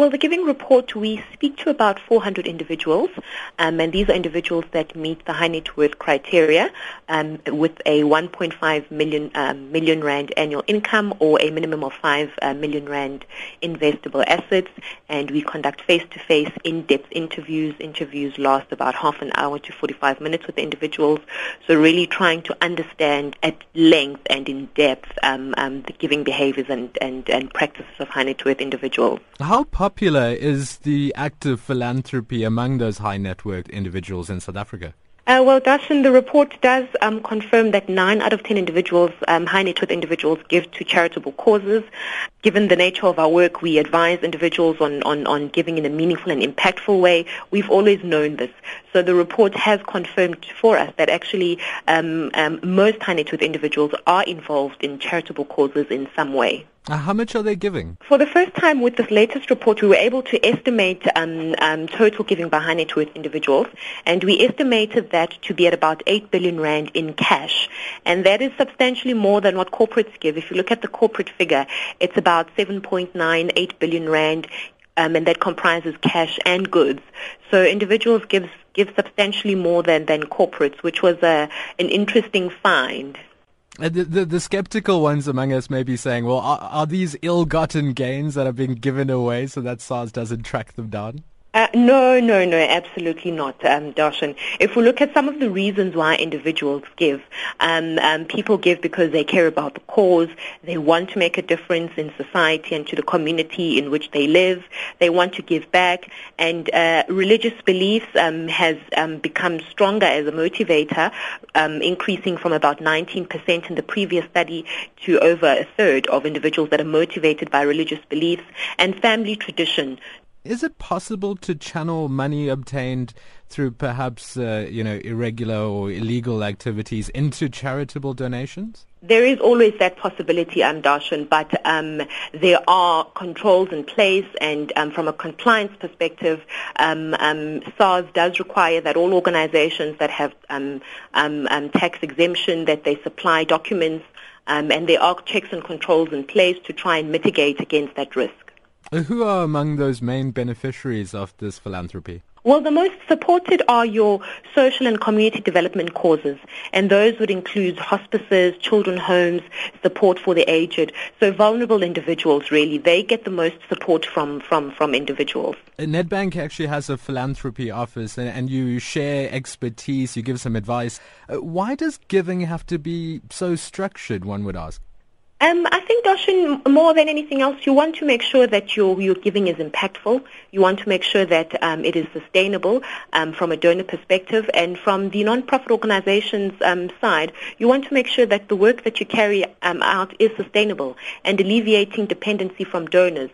Well, the Giving Report, we speak to about 400 individuals, um, and these are individuals that meet the high net worth criteria um, with a 1.5 million, um, million rand annual income or a minimum of 5 uh, million rand investable assets, and we conduct face-to-face, in-depth interviews. Interviews last about half an hour to 45 minutes with the individuals, so really trying to understand at length and in depth um, um, the giving behaviors and, and, and practices of high net worth individuals. How popular is the act of philanthropy among those high net worth individuals in South Africa? Uh, well, Darshan, the report does um, confirm that nine out of ten individuals, um, high net worth individuals, give to charitable causes. Given the nature of our work, we advise individuals on, on, on giving in a meaningful and impactful way. We've always known this. So the report has confirmed for us that actually um, um most high net worth individuals are involved in charitable causes in some way. How much are they giving? For the first time with this latest report, we were able to estimate um, um, total giving by high net worth individuals, and we estimated that to be at about 8 billion rand in cash. And that is substantially more than what corporates give. If you look at the corporate figure, it's about 7.98 billion rand, um, and that comprises cash and goods. So individuals give, give substantially more than, than corporates, which was a, an interesting find. Uh, the, the, the, skeptical ones among us may be saying, well, are, are these ill-gotten gains that are being given away so that SARS doesn't track them down? Uh, no, no, no, absolutely not, um, Darshan. If we look at some of the reasons why individuals give, um, um, people give because they care about the cause, they want to make a difference in society and to the community in which they live, they want to give back, and uh, religious beliefs um, has um, become stronger as a motivator, um, increasing from about 19% in the previous study to over a third of individuals that are motivated by religious beliefs, and family tradition is it possible to channel money obtained through perhaps uh, you know irregular or illegal activities into charitable donations? There is always that possibility, um, Darshan, but um, there are controls in place, and um, from a compliance perspective, um, um, SARS does require that all organizations that have um, tax exemption that they supply documents, and there are checks and controls in place to try and mitigate against that risk. Who are among those main beneficiaries of this philanthropy? Well, the most supported are your social and community development causes, and those would include hospices, children homes, support for the aged. So vulnerable individuals, really, they get the most support from, from, from individuals. Uh, Nedbank actually has a philanthropy office, and, and you share expertise, you give some advice. Uh, why does giving have to be so structured, one would ask? Um, I think, Darshan, more than anything else, you want to make sure that your, your giving is impactful. You want to make sure that um, it is sustainable um, from a donor perspective. And from the non-profit organization's um, side, you want to make sure that the work that you carry um, out is sustainable and alleviating dependency from donors.